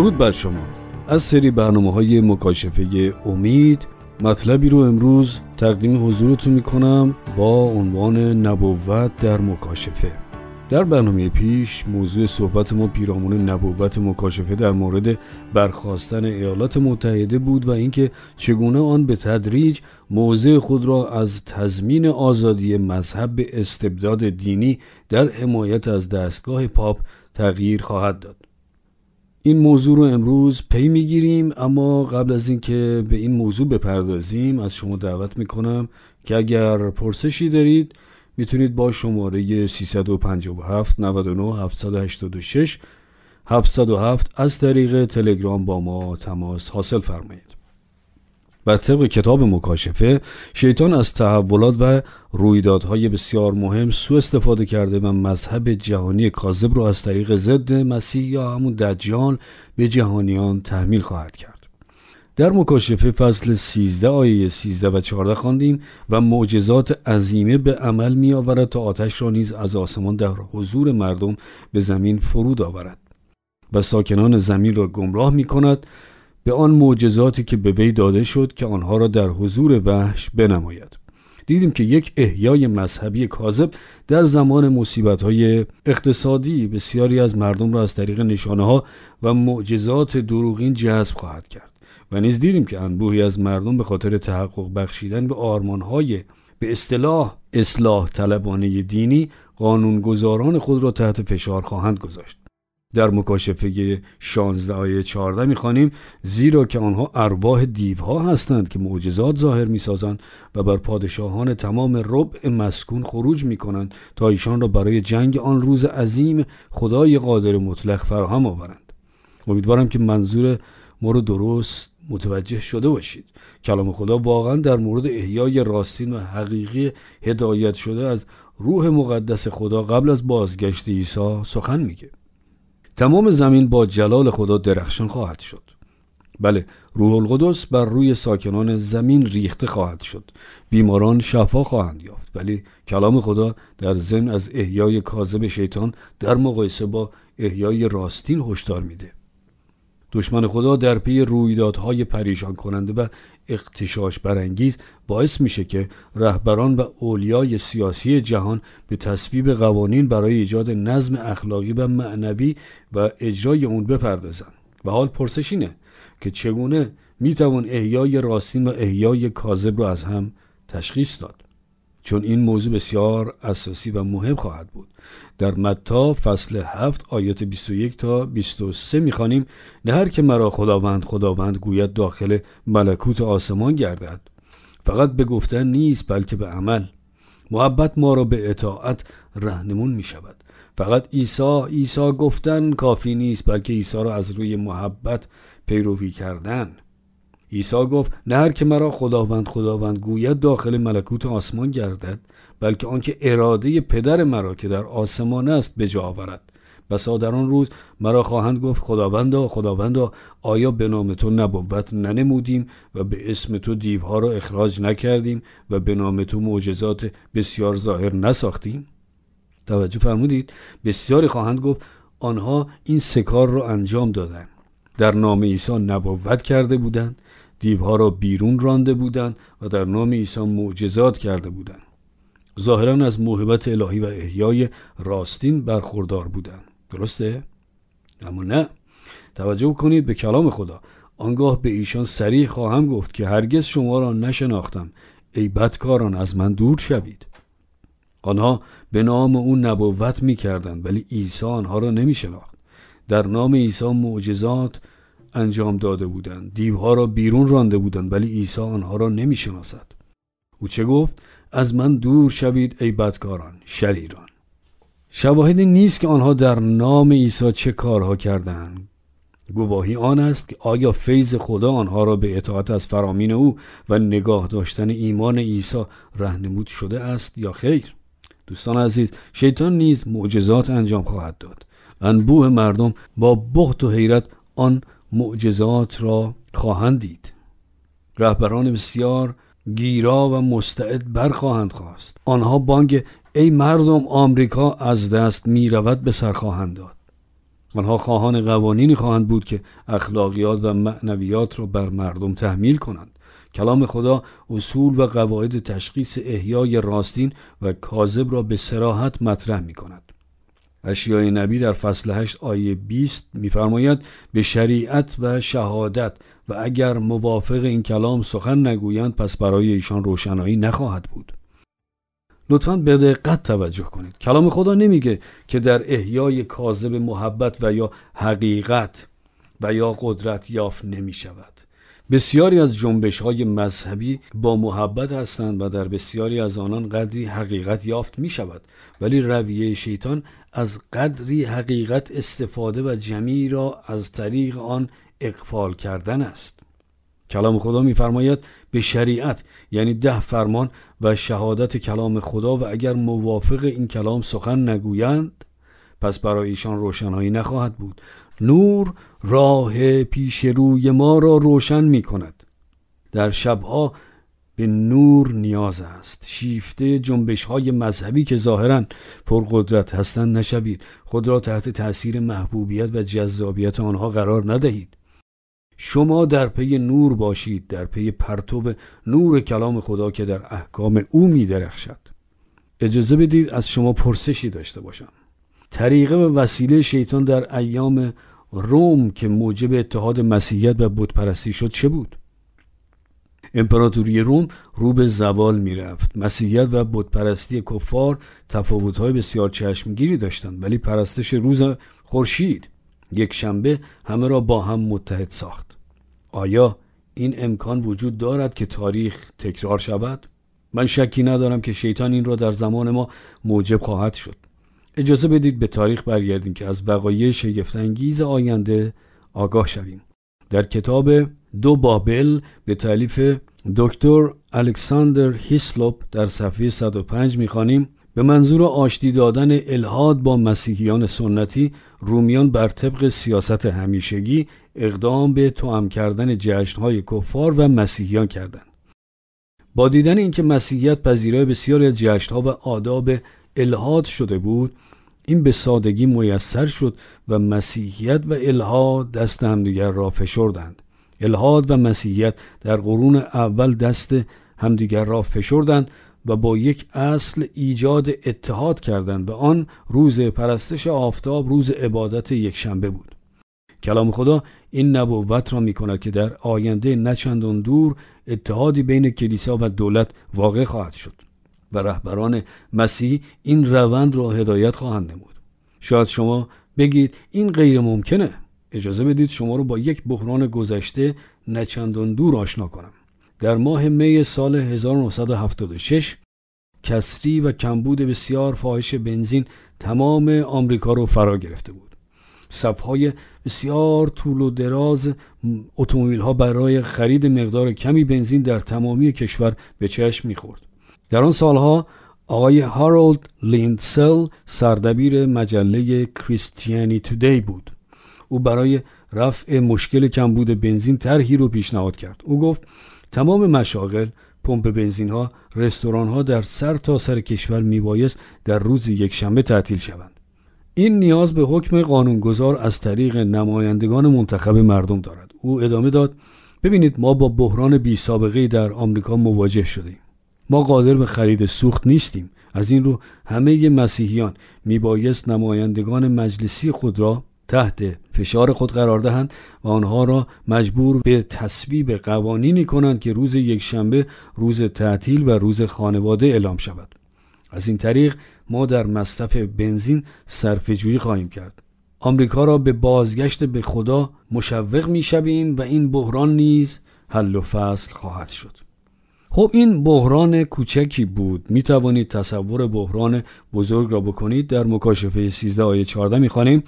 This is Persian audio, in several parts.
درود بر شما. از سری برنامه های مکاشفه امید مطلبی رو امروز تقدیم حضورتون می‌کنم با عنوان نبوت در مکاشفه. در برنامه پیش موضوع صحبت ما پیرامون نبوت مکاشفه در مورد برخواستن ایالات متحده بود و اینکه چگونه آن به تدریج موضع خود را از تضمین آزادی مذهب به استبداد دینی در حمایت از دستگاه پاپ تغییر خواهد داد. این موضوع رو امروز پی می‌گیریم اما قبل از اینکه به این موضوع بپردازیم از شما دعوت می‌کنم که اگر پرسشی دارید می‌تونید با شماره 357 99 786 707 از طریق تلگرام با ما تماس حاصل فرمایید. بر طبق کتاب مکاشفه شیطان از تحولات و رویدادهای بسیار مهم سو استفاده کرده و مذهب جهانی کاذب را از طریق ضد مسیح یا همون دجال به جهانیان تحمیل خواهد کرد. در مکاشفه فصل 13 آیه 13 و 14 خواندیم و معجزات عظیمه به عمل می آورد تا آتش را نیز از آسمان در حضور مردم به زمین فرود آورد و ساکنان زمین را گمراه می کند به آن معجزاتی که به وی داده شد که آنها را در حضور وحش بنماید. دیدیم که یک احیای مذهبی کاذب در زمان مصیبت های اقتصادی بسیاری از مردم را از طریق نشانه ها و معجزات دروغین جذب خواهد کرد و نیز دیدیم که انبوهی از مردم به خاطر تحقق بخشیدن به آرمان های به اصطلاح اصلاح طلبانه دینی قانونگذاران خود را تحت فشار خواهند گذاشت. در مکاشفه 16 آیه 14 می‌خوانیم زیرا که آنها ارواح دیوها هستند که معجزات ظاهر می‌سازند و بر پادشاهان تمام ربع مسکون خروج می‌کنند تا ایشان را برای جنگ آن روز عظیم خدای قادر مطلق فراهم آورند. امیدوارم که منظور ما رو درست متوجه شده باشید. کلام خدا واقعا در مورد احیای راستین و حقیقی هدایت شده از روح مقدس خدا قبل از بازگشت عیسی سخن میگه. تمام زمین با جلال خدا درخشان خواهد شد. بله روح القدس بر روی ساکنان زمین ریخته خواهد شد. بیماران شفا خواهند یافت. ولی کلام خدا در ضمن از احیای کاذب شیطان در مقایسه با احیای راستین هشدار میده. دشمن خدا در پی رویدادهای پریشان کننده و اقتشاش برانگیز باعث میشه که رهبران و اولیای سیاسی جهان به تصویب قوانین برای ایجاد نظم اخلاقی و معنوی و اجرای اون بپردازن و حال پرسش اینه که چگونه می‌توان احیای راستین و احیای کاذب رو از هم تشخیص داد. چون این موضوع بسیار اساسی و مهم خواهد بود. در متا فصل هفت آیات 21 تا 23 می‌خوانیم نه هر که مرا خداوند خداوند گوید داخل ملکوت آسمان گردد. فقط به گفتن نیست بلکه به عمل. محبت ما را به اطاعت رهنمون می شود فقط عیسی عیسی گفتن کافی نیست بلکه عیسی را از روی محبت پیروی کردن. عیسی گفت نه هر که مرا خداوند خداوند گوید داخل ملکوت آسمان گردد بلکه آنکه اراده پدر مرا که در آسمان است به جا آورد. بسا در آن روز مرا خواهند گفت خداوندا خداوندا آیا به نام تو نبوت ننمودیم و به اسم تو دیوها را اخراج نکردیم و به نام تو معجزات بسیار ظاهر نساختیم؟ توجه فرمودید؟ بسیاری خواهند گفت آنها این سکار را انجام دادند در نام عیسی نبوت کرده بودند دیوها را بیرون رانده بودند و در نام عیسی معجزات کرده بودند. ظاهرا از موهبت الهی و احیای راستین برخوردار بودند. درسته؟ اما نه. توجه کنید به کلام خدا. آنگاه به ایشان سریع خواهم گفت که هرگز شما را نشناختم. ای بدکاران از من دور شوید. آنها به نام او نبوت می کردند ولی عیسی آنها را نمی شناخت در نام عیسی معجزات انجام داده بودند. دیوها را بیرون رانده بودند ولی عیسی آنها را نمی او چه گفت؟ از من دور شوید ای بدکاران شریران شواهدی نیست که آنها در نام عیسی چه کارها کردند. گواهی آن است که آیا فیض خدا آنها را به اطاعت از فرامین او و نگاه داشتن ایمان عیسی رهنمود شده است یا خیر؟ دوستان عزیز شیطان نیز معجزات انجام خواهد داد. انبوه مردم با بخت و حیرت آن معجزات را خواهند دید. رهبران بسیار گیرا و مستعد برخواهند خواست. آنها بانگ ای مردم آمریکا از دست می رود به سر خواهند داد. آنها خواهان قوانینی خواهند بود که اخلاقیات و معنویات را بر مردم تحمیل کنند. کلام خدا اصول و قواعد تشخیص احیای راستین و کاذب را به سراحت مطرح می کند اشیای نبی در فصل 8 آیه 20 میفرماید به شریعت و شهادت و اگر موافق این کلام سخن نگویند پس برای ایشان روشنایی نخواهد بود. لطفا به دقت توجه کنید. کلام خدا نمیگه که در احیای کاذب محبت و یا حقیقت و یا قدرت یافت نمی شود بسیاری از جنبش های مذهبی با محبت هستند و در بسیاری از آنان قدری حقیقت یافت می شود ولی رویه شیطان از قدری حقیقت استفاده و جمعی را از طریق آن اقفال کردن است. کلام خدا میفرماید به شریعت یعنی ده فرمان و شهادت کلام خدا و اگر موافق این کلام سخن نگویند پس برای ایشان روشنایی نخواهد بود. نور راه پیش روی ما را روشن می کند. در شبها به نور نیاز است. شیفته جنبش های مذهبی که ظاهرا پرقدرت هستند نشوید. خود را تحت تاثیر محبوبیت و جذابیت آنها قرار ندهید. شما در پی نور باشید در پی پرتو نور کلام خدا که در احکام او می درخشد. اجازه بدید از شما پرسشی داشته باشم. طریقه و وسیله شیطان در ایام روم که موجب اتحاد مسیحیت و بتپرستی شد چه بود؟ امپراتوری روم رو به زوال می‌رفت. مسیحیت و بتپرستی کفار تفاوت‌های بسیار چشمگیری داشتند ولی پرستش روز خورشید یک شنبه همه را با هم متحد ساخت. آیا این امکان وجود دارد که تاریخ تکرار شود؟ من شکی ندارم که شیطان این را در زمان ما موجب خواهد شد. اجازه بدید به تاریخ برگردیم که از وقایع شگفتانگیز آینده آگاه شویم. در کتاب دو بابل به تعلیف دکتر الکساندر هیسلوپ در صفحه 105 می‌خوانیم. به منظور آشتی دادن الهاد با مسیحیان سنتی رومیان بر طبق سیاست همیشگی اقدام به توام کردن جشنهای کفار و مسیحیان کردند. با دیدن اینکه مسیحیت پذیرای بسیاری از جشنها و آداب الهاد شده بود این به سادگی میسر شد و مسیحیت و الهاد دست همدیگر را فشردند. الهاد و مسیحیت در قرون اول دست همدیگر را فشردند و با یک اصل ایجاد اتحاد کردند و آن روز پرستش آفتاب روز عبادت یک شنبه بود. کلام خدا این نبوت را می کند که در آینده نچندان دور اتحادی بین کلیسا و دولت واقع خواهد شد. و رهبران مسیح این روند را هدایت خواهند نمود. شاید شما بگید این غیر ممکنه. اجازه بدید شما رو با یک بحران گذشته نچندان دور آشنا کنم. در ماه می سال 1976 کسری و کمبود بسیار فاحش بنزین تمام آمریکا رو فرا گرفته بود. صفهای بسیار طول و دراز اتومبیل ها برای خرید مقدار کمی بنزین در تمامی کشور به چشم می‌خورد. در آن سالها آقای هارولد لیندسل سردبیر مجله کریستیانی تودی بود. او برای رفع مشکل کمبود بنزین طرحی رو پیشنهاد کرد. او گفت تمام مشاغل پمپ بنزین ها در سر تا سر کشور میبایست در روز یک شنبه تعطیل شوند. این نیاز به حکم قانونگذار از طریق نمایندگان منتخب مردم دارد. او ادامه داد ببینید ما با بحران بی سابقه در آمریکا مواجه شدیم ما قادر به خرید سوخت نیستیم. از این رو همه مسیحیان میبایست نمایندگان مجلسی خود را تحت فشار خود قرار دهند و آنها را مجبور به تصویب قوانینی کنند که روز یکشنبه روز تعطیل و روز خانواده اعلام شود. از این طریق ما در مصرف بنزین صرفه‌جویی خواهیم کرد. آمریکا را به بازگشت به خدا مشوق می و این بحران نیز حل و فصل خواهد شد. خب این بحران کوچکی بود. می توانید تصور بحران بزرگ را بکنید در مکاشفه 13 آیه 14 می خوانیم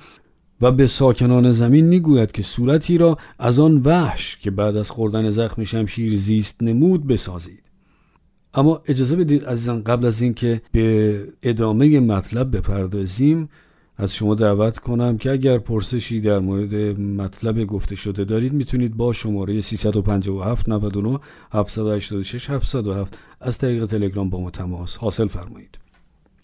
و به ساکنان زمین می‌گوید که صورتی را از آن وحش که بعد از خوردن زخم شمشیر زیست نمود بسازید. اما اجازه بدید عزیزان قبل از اینکه به ادامه مطلب بپردازیم از شما دعوت کنم که اگر پرسشی در مورد مطلب گفته شده دارید می‌تونید با شماره 357 99 786 707 از طریق تلگرام با ما تماس حاصل فرمایید.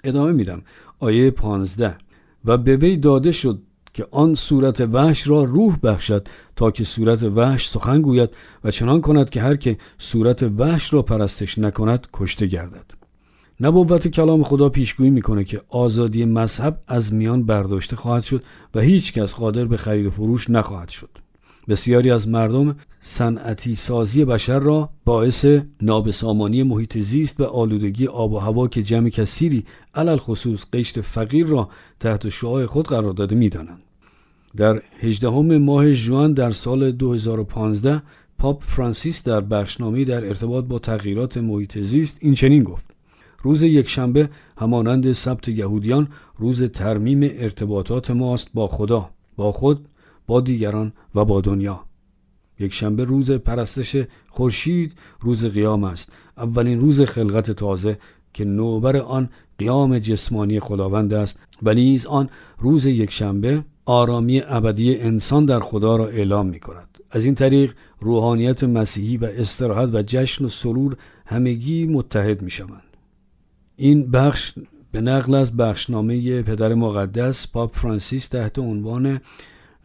ادامه میدم. آیه 15 و به وی داده شد که آن صورت وحش را روح بخشد تا که صورت وحش سخن گوید و چنان کند که هر که صورت وحش را پرستش نکند کشته گردد. نبوت کلام خدا پیشگویی می‌کنه که آزادی مذهب از میان برداشته خواهد شد و هیچ کس قادر به خرید و فروش نخواهد شد. بسیاری از مردم صنعتی سازی بشر را باعث نابسامانی محیط زیست و آلودگی آب و هوا که جمع کثیری علل خصوص قشر فقیر را تحت شعاع خود قرار داده می‌دانند. در 18 ماه جوان در سال 2015 پاپ فرانسیس در بخشنامه در ارتباط با تغییرات محیط زیست این چنین گفت روز یکشنبه همانند سبت یهودیان روز ترمیم ارتباطات ماست با خدا با خود با دیگران و با دنیا. یکشنبه روز پرستش خورشید روز قیام است. اولین روز خلقت تازه که نوبر آن قیام جسمانی خداوند است و نیز آن روز یکشنبه آرامی ابدی انسان در خدا را اعلام می کند. از این طریق روحانیت مسیحی و استراحت و جشن و سرور همگی متحد می شوند. این بخش به نقل از بخشنامه پدر مقدس پاپ فرانسیس تحت عنوان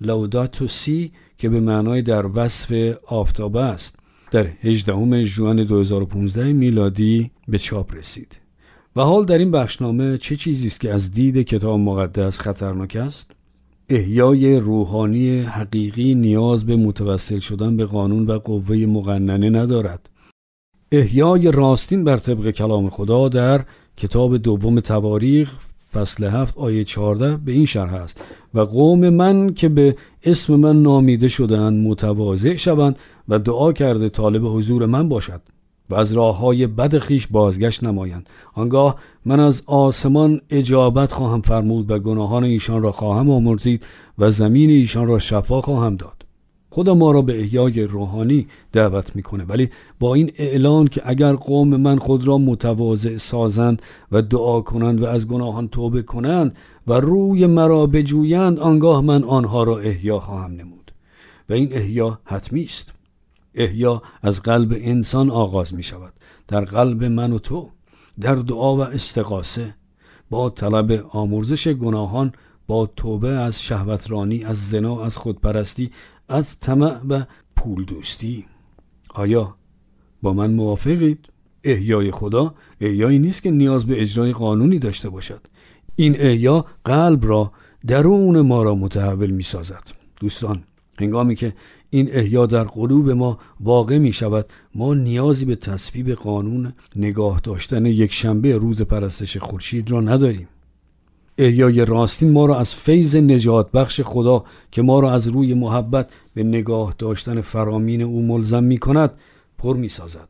لوداتو سی که به معنای در وصف آفتابه است. در 18 ژوئن 2015 میلادی به چاپ رسید. و حال در این بخشنامه چه چیزی است که از دید کتاب مقدس خطرناک است؟ احیای روحانی حقیقی نیاز به متوسل شدن به قانون و قوه مقننه ندارد. احیای راستین بر طبق کلام خدا در کتاب دوم تواریخ فصل هفت آیه 14 به این شرح است و قوم من که به اسم من نامیده شدند متواضع شوند و دعا کرده طالب حضور من باشد و از راه های بد خیش بازگشت نمایند. آنگاه من از آسمان اجابت خواهم فرمود و گناهان ایشان را خواهم آمرزید و زمین ایشان را شفا خواهم داد. خدا ما را به احیای روحانی دعوت می‌کنه. ولی با این اعلان که اگر قوم من خود را متواضع سازند و دعا کنند و از گناهان توبه کنند و روی مرا بجویند آنگاه من آنها را احیا خواهم نمود. و این احیا حتمی است. احیا از قلب انسان آغاز می شود در قلب من و تو در دعا و استقاسه با طلب آمرزش گناهان با توبه از شهوترانی از زنا از خودپرستی از طمع و پول دوستی. آیا با من موافقید؟ احیای خدا احیایی نیست که نیاز به اجرای قانونی داشته باشد. این احیا قلب را درون ما را متحول می سازد دوستان هنگامی که این احیا در قلوب ما واقع می شود ما نیازی به تصویب قانون نگاه داشتن یک شنبه روز پرستش خورشید را نداریم. احیای راستین ما را از فیض نجات بخش خدا که ما را از روی محبت به نگاه داشتن فرامین او ملزم می کند پر می سازد.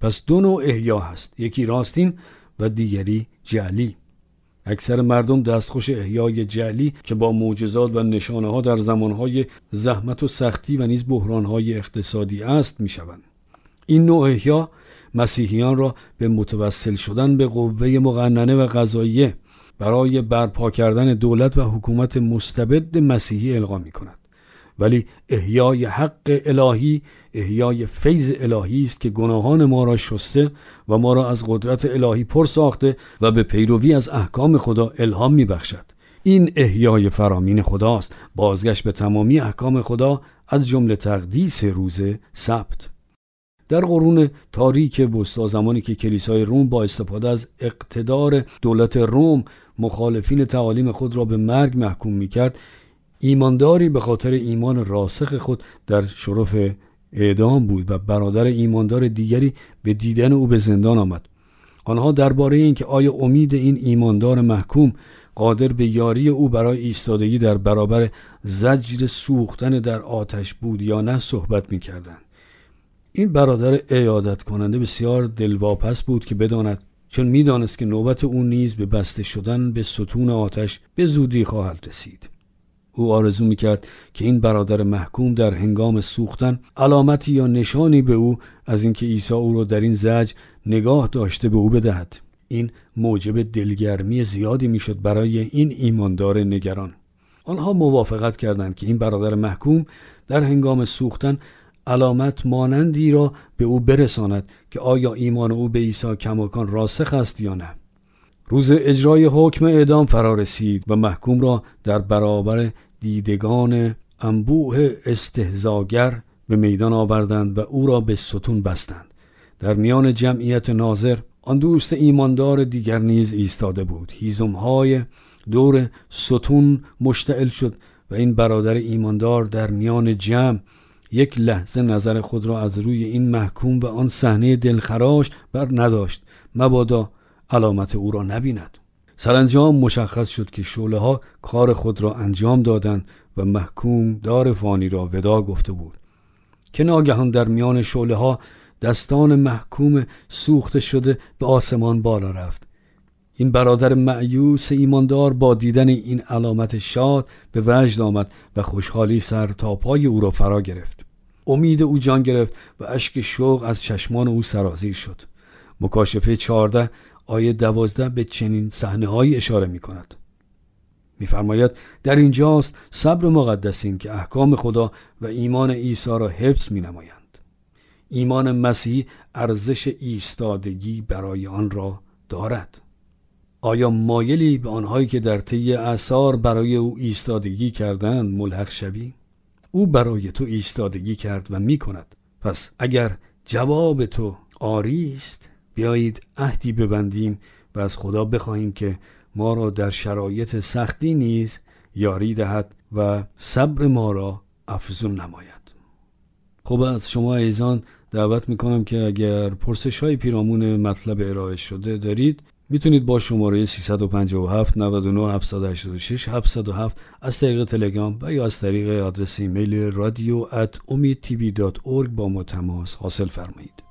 پس دو نوع احیا هست یکی راستین و دیگری جعلی اکثر مردم دستخوش احیای جعلی که با معجزات و نشانه ها در زمانهای زحمت و سختی و نیز بحرانهای اقتصادی است می شوند. این نوع احیا مسیحیان را به متوسل شدن به قوه مقننه و غذاییه برای برپا کردن دولت و حکومت مستبد مسیحی القا می کند ولی احیای حق الهی احیای فیض الهی است که گناهان ما را شسته و ما را از قدرت الهی پر ساخته و به پیروی از احکام خدا الهام می بخشد. این احیای فرامین خداست. بازگشت به تمامی احکام خدا از جمله تقدیس روز سبت. در قرون تاریک وسطا زمانی که کلیسای روم با استفاده از اقتدار دولت روم مخالفین تعالیم خود را به مرگ محکوم می کرد ایمانداری به خاطر ایمان راسخ خود در شرف اعدام بود و برادر ایماندار دیگری به دیدن او به زندان آمد آنها درباره اینکه آیا امید این ایماندار محکوم قادر به یاری او برای ایستادگی در برابر زجر سوختن در آتش بود یا نه صحبت می کردن. این برادر ایادت کننده بسیار دلواپس بود که بداند چون می‌دانست که نوبت او نیز به بسته شدن به ستون آتش به زودی خواهد رسید. او آرزو می‌کرد که این برادر محکوم در هنگام سوختن علامتی یا نشانی به او از اینکه عیسی او را در این زج نگاه داشته به او بدهد. این موجب دلگرمی زیادی می‌شد برای این ایماندار نگران. آنها موافقت کردند که این برادر محکوم در هنگام سوختن علامت مانندی را به او برساند که آیا ایمان او به عیسی کماکان راسخ است یا نه. روز اجرای حکم اعدام فرا رسید و محکوم را در برابر دیدگان انبوه استهزاگر به میدان آوردند و او را به ستون بستند. در میان جمعیت ناظر آن دوست ایماندار دیگر نیز ایستاده بود. های دور ستون مشتعل شد و این برادر ایماندار در میان جمع یک لحظه نظر خود را از روی این محکوم و آن صحنه دلخراش بر نداشت. مبادا علامت او را نبیند. سرانجام مشخص شد که شوله ها کار خود را انجام دادند و محکوم دار فانی را ودا گفته بود. که ناگهان در میان شوله ها دستان محکوم سوخته شده به آسمان بالا رفت. این برادر معیوس ایماندار با دیدن این علامت شاد به وجد آمد و خوشحالی سر تا پای او را فرا گرفت. امید او جان گرفت و اشک شوق از چشمان او سرازیر شد. مکاشفه چهارده آیه دوازده به چنین صحنه اشاره می کند میفرماید در اینجاست صبر مقدسین که احکام خدا و ایمان عیسی را حفظ می نمایند ایمان مسیح ارزش ایستادگی برای آن را دارد. آیا مایلی به آنهایی که در طی اثار برای او ایستادگی کردند ملحق شوی؟ او برای تو ایستادگی کرد و می کند پس اگر جواب تو آری است بیایید عهدی ببندیم و از خدا بخواهیم که ما را در شرایط سختی نیز یاری دهد و صبر ما را افزون نماید. خب از شما ایزان دعوت می‌کنم که اگر پرسش های پیرامون مطلب ارائه شده دارید می‌تونید با شماره 357 99 786 707 از طریق تلگرام و یا از طریق آدرس ایمیل رادیو ات با ما تماس حاصل فرمایید.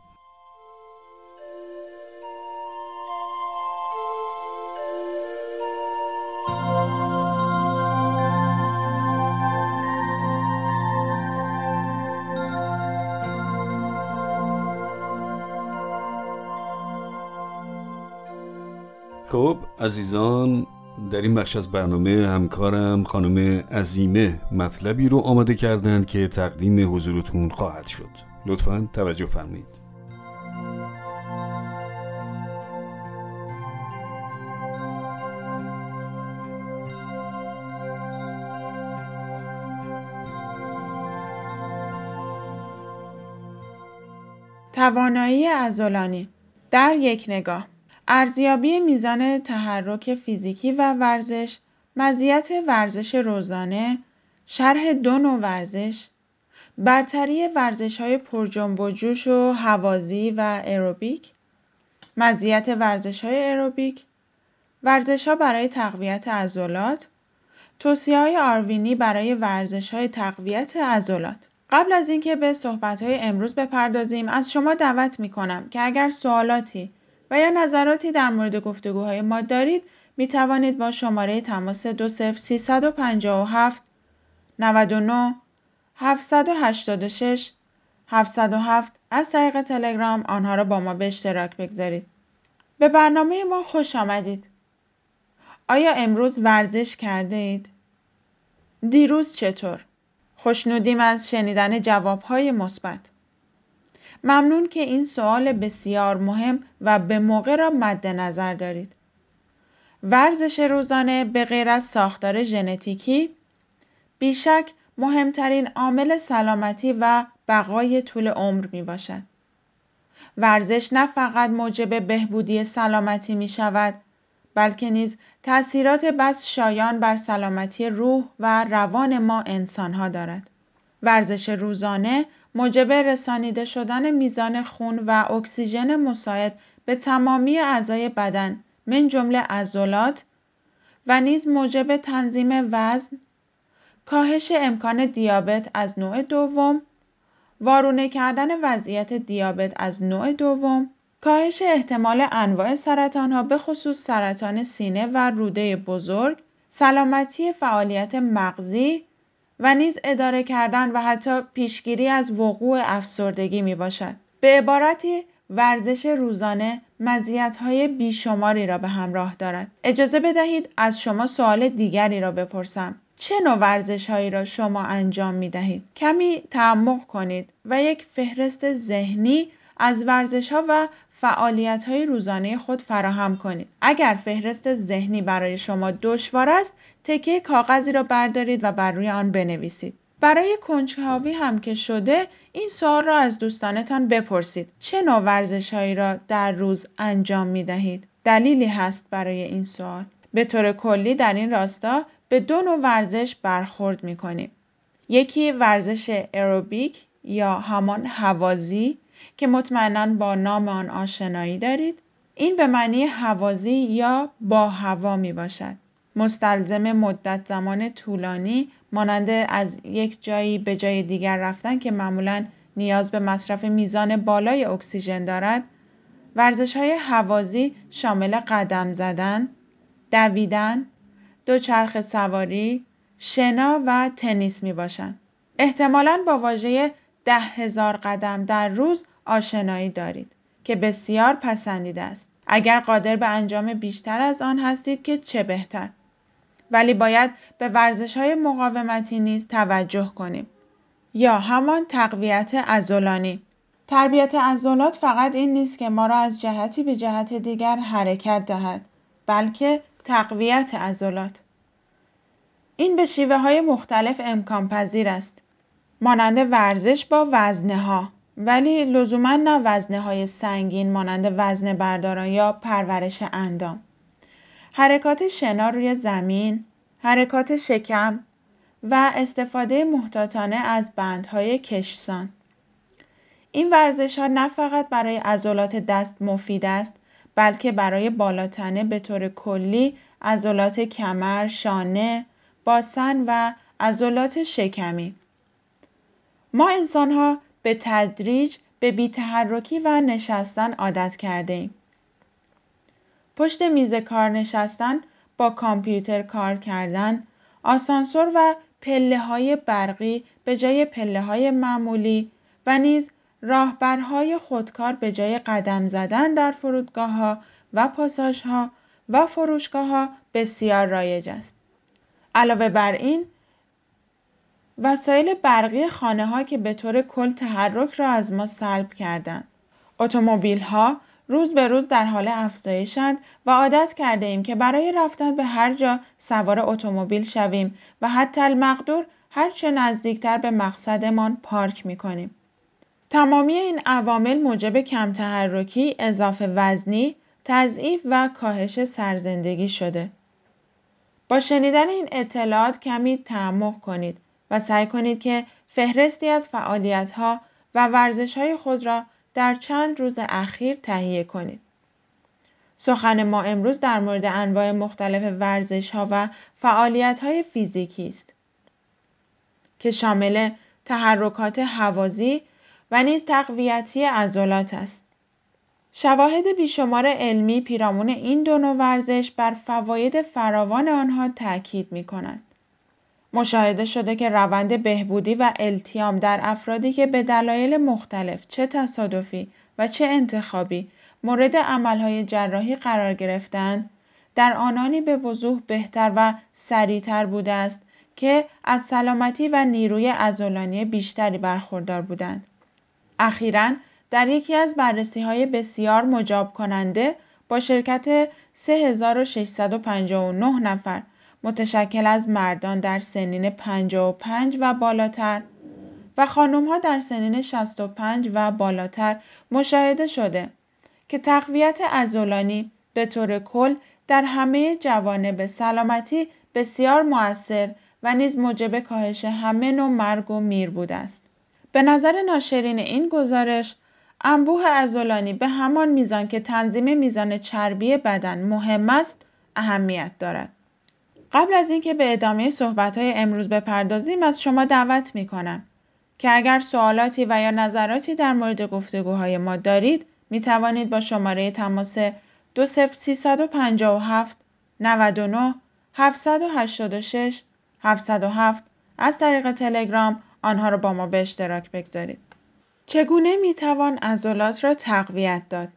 خب عزیزان در این بخش از برنامه همکارم خانم عزیمه مطلبی رو آماده کردند که تقدیم حضورتون خواهد شد. لطفا توجه فرمایید. توانایی ازولانی در یک نگاه. ارزیابی میزان تحرک فیزیکی و ورزش، مزیت ورزش روزانه، شرح دو نوع ورزش، برتری ورزش های پرجنب و جوش و هوازی و اروبیک، مزیت ورزش های اروبیک، ورزش ها برای تقویت عضلات، توصیه های آروینی برای ورزش های تقویت عضلات. قبل از اینکه به صحبت های امروز بپردازیم از شما دعوت می کنم که اگر سوالاتی و یا نظراتی در مورد گفتگوهای ما دارید می توانید با شماره تماس 20357 99 786 707 از طریق تلگرام آنها را با ما به اشتراک بگذارید. به برنامه ما خوش آمدید. آیا امروز ورزش کرده اید؟ دیروز چطور؟ خوشنودیم از شنیدن جوابهای مثبت. ممنون که این سوال بسیار مهم و به موقع را مد نظر دارید. ورزش روزانه به غیر از ساختار ژنتیکی بیشک مهمترین عامل سلامتی و بقای طول عمر می باشد. ورزش نه فقط موجب بهبودی سلامتی می شود بلکه نیز تأثیرات بس شایان بر سلامتی روح و روان ما انسانها دارد. ورزش روزانه موجب رسانیده شدن میزان خون و اکسیژن مساعد به تمامی اعضای بدن من جمله عضلات و نیز موجب تنظیم وزن، کاهش امکان دیابت از نوع دوم، وارونه کردن وضعیت دیابت از نوع دوم، کاهش احتمال انواع سرطان ها به خصوص سرطان سینه و روده بزرگ، سلامتی فعالیت مغزی و نیز اداره کردن و حتی پیشگیری از وقوع افسردگی می باشد. به عبارتی ورزش روزانه مزیت‌های بیشماری را به همراه دارد. اجازه بدهید از شما سوال دیگری را بپرسم. چه نوع ورزش هایی را شما انجام می دهید؟ کمی تعمق کنید و یک فهرست ذهنی از ورزش ها و فعالیت های روزانه خود فراهم کنید. اگر فهرست ذهنی برای شما دشوار است، تکه کاغذی را بردارید و بر روی آن بنویسید. برای کنجکاوی هم که شده این سوال را از دوستانتان بپرسید چه نوع ورزش هایی را در روز انجام می دهید؟ دلیلی هست برای این سوال. به طور کلی در این راستا به دو نوع ورزش برخورد می کنیم. یکی ورزش اروبیک یا همان هوازی که مطمئنا با نام آن آشنایی دارید. این به معنی هوازی یا با هوا می باشد. مستلزم مدت زمان طولانی مانند از یک جایی به جای دیگر رفتن که معمولا نیاز به مصرف میزان بالای اکسیژن دارد ورزش های حوازی شامل قدم زدن، دویدن، دوچرخ سواری، شنا و تنیس می باشند. احتمالا با واژه ده هزار قدم در روز آشنایی دارید که بسیار پسندیده است. اگر قادر به انجام بیشتر از آن هستید که چه بهتر. ولی باید به ورزش های مقاومتی نیز توجه کنیم. یا همان تقویت ازولانی. تربیت عضلات فقط این نیست که ما را از جهتی به جهت دیگر حرکت دهد بلکه تقویت عضلات این به شیوه های مختلف امکان پذیر است مانند ورزش با وزنه ها ولی لزوما نه وزنه های سنگین مانند وزن برداران یا پرورش اندام حرکات شنا روی زمین، حرکات شکم و استفاده محتاطانه از بندهای کشسان. این ورزش ها نه فقط برای عضلات دست مفید است بلکه برای بالاتنه به طور کلی عضلات کمر، شانه، باسن و عضلات شکمی. ما انسان ها به تدریج به بیتحرکی و نشستن عادت کرده ایم. پشت میز کار نشستن با کامپیوتر کار کردن آسانسور و پله های برقی به جای پله های معمولی و نیز راهبرهای خودکار به جای قدم زدن در فرودگاه ها و پاساژ ها و فروشگاه ها بسیار رایج است. علاوه بر این وسایل برقی خانه ها که به طور کل تحرک را از ما سلب کردند. اتومبیل ها روز به روز در حال افزایشند و عادت کرده ایم که برای رفتن به هر جا سوار اتومبیل شویم و حتی المقدور هرچه نزدیکتر به مقصدمان پارک می کنیم. تمامی این عوامل موجب کم تحرکی، اضافه وزنی، تضعیف و کاهش سرزندگی شده. با شنیدن این اطلاعات کمی تعمق کنید و سعی کنید که فهرستی از فعالیت ها و ورزش های خود را در چند روز اخیر تهیه کنید. سخن ما امروز در مورد انواع مختلف ورزش ها و فعالیت های فیزیکی است که شامل تحرکات حوازی و نیز تقویتی عضلات است. شواهد بیشمار علمی پیرامون این دو نوع ورزش بر فواید فراوان آنها تاکید می کنند. مشاهده شده که روند بهبودی و التیام در افرادی که به دلایل مختلف چه تصادفی و چه انتخابی مورد عملهای جراحی قرار گرفتند در آنانی به وضوح بهتر و سریعتر بوده است که از سلامتی و نیروی عضلانی بیشتری برخوردار بودند. اخیرا در یکی از بررسی های بسیار مجاب کننده با شرکت 3659 نفر متشکل از مردان در سنین 55 و بالاتر و خانم ها در سنین 65 و بالاتر مشاهده شده که تقویت ازولانی به طور کل در همه جوانب سلامتی بسیار مؤثر و نیز موجب کاهش همه نوع مرگ و میر بوده است. به نظر ناشرین این گزارش انبوه ازولانی به همان میزان که تنظیم میزان چربی بدن مهم است اهمیت دارد. قبل از اینکه به ادامه صحبت های امروز بپردازیم از شما دعوت می کنم که اگر سوالاتی و یا نظراتی در مورد گفتگوهای ما دارید می توانید با شماره تماس 20357 99 786 707 از طریق تلگرام آنها را با ما به اشتراک بگذارید. چگونه می توان عضلات را تقویت داد؟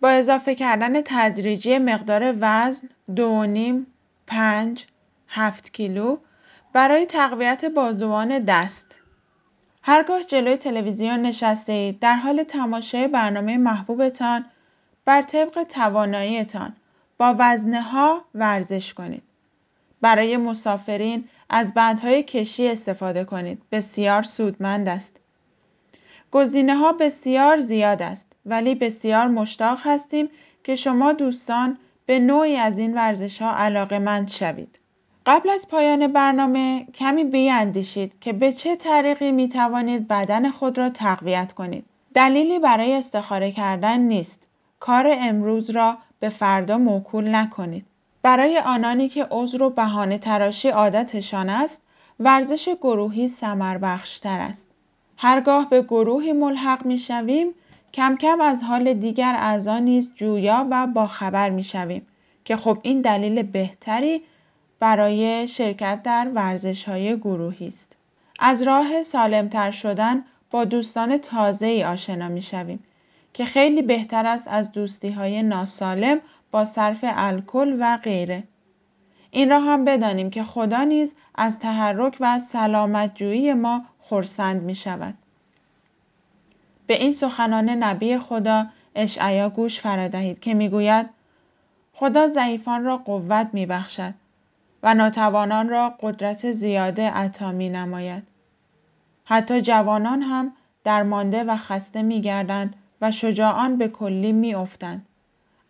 با اضافه کردن تدریجی مقدار وزن دو نیم، پنج، هفت کیلو برای تقویت بازوان دست. هرگاه جلوی تلویزیون نشسته اید در حال تماشای برنامه محبوبتان بر طبق تواناییتان با وزنه ها ورزش کنید. برای مسافرین از بندهای کشی استفاده کنید. بسیار سودمند است. گزینه ها بسیار زیاد است ولی بسیار مشتاق هستیم که شما دوستان به نوعی از این ورزش ها علاقه مند شوید. قبل از پایان برنامه کمی بیاندیشید که به چه طریقی می توانید بدن خود را تقویت کنید. دلیلی برای استخاره کردن نیست. کار امروز را به فردا موکول نکنید. برای آنانی که عذر و بهانه تراشی عادتشان است، ورزش گروهی سمر بخشتر است. هرگاه به گروهی ملحق می شویم، کم کم از حال دیگر اعضا نیز جویا و باخبر می شویم که خب این دلیل بهتری برای شرکت در ورزش های گروهی است. از راه سالمتر شدن با دوستان تازه ای آشنا می شویم که خیلی بهتر است از دوستی های ناسالم با صرف الکل و غیره. این را هم بدانیم که خدا نیز از تحرک و سلامت جویی ما خورسند می شود. به این سخنان نبی خدا اشعیا گوش فرادهید که می‌گوید خدا ضعیفان را قوت می بخشد و ناتوانان را قدرت زیاده عطا می نماید. حتی جوانان هم درمانده و خسته می گردند و شجاعان به کلی می افتند.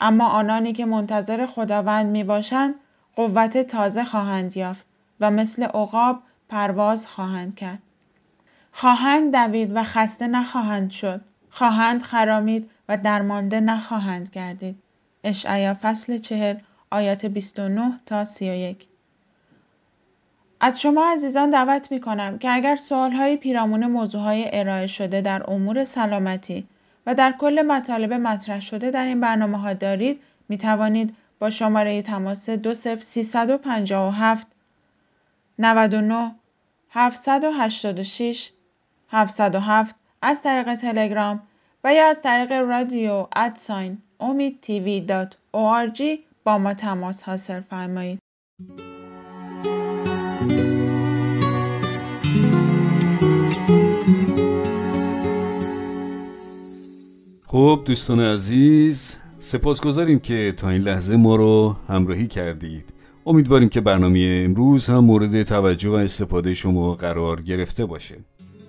اما آنانی که منتظر خداوند می باشند قوت تازه خواهند یافت و مثل عقاب پرواز خواهند کرد. خواهند دوید و خسته نخواهند شد. خواهند خرامید و درمانده نخواهند گردید. اشعیا فصل چهل آیات 29 تا 31 از شما عزیزان دعوت می کنم که اگر سوال های پیرامون موضوع های ارائه شده در امور سلامتی و در کل مطالب مطرح شده در این برنامه ها دارید می توانید با شماره تماس 20357 99 786 707 از طریق تلگرام و یا از طریق رادیو ادساین امید تیوی دات با ما تماس حاصل فرمایید. خب دوستان عزیز سپاسگزاریم که تا این لحظه ما رو همراهی کردید امیدواریم که برنامه امروز هم مورد توجه و استفاده شما قرار گرفته باشه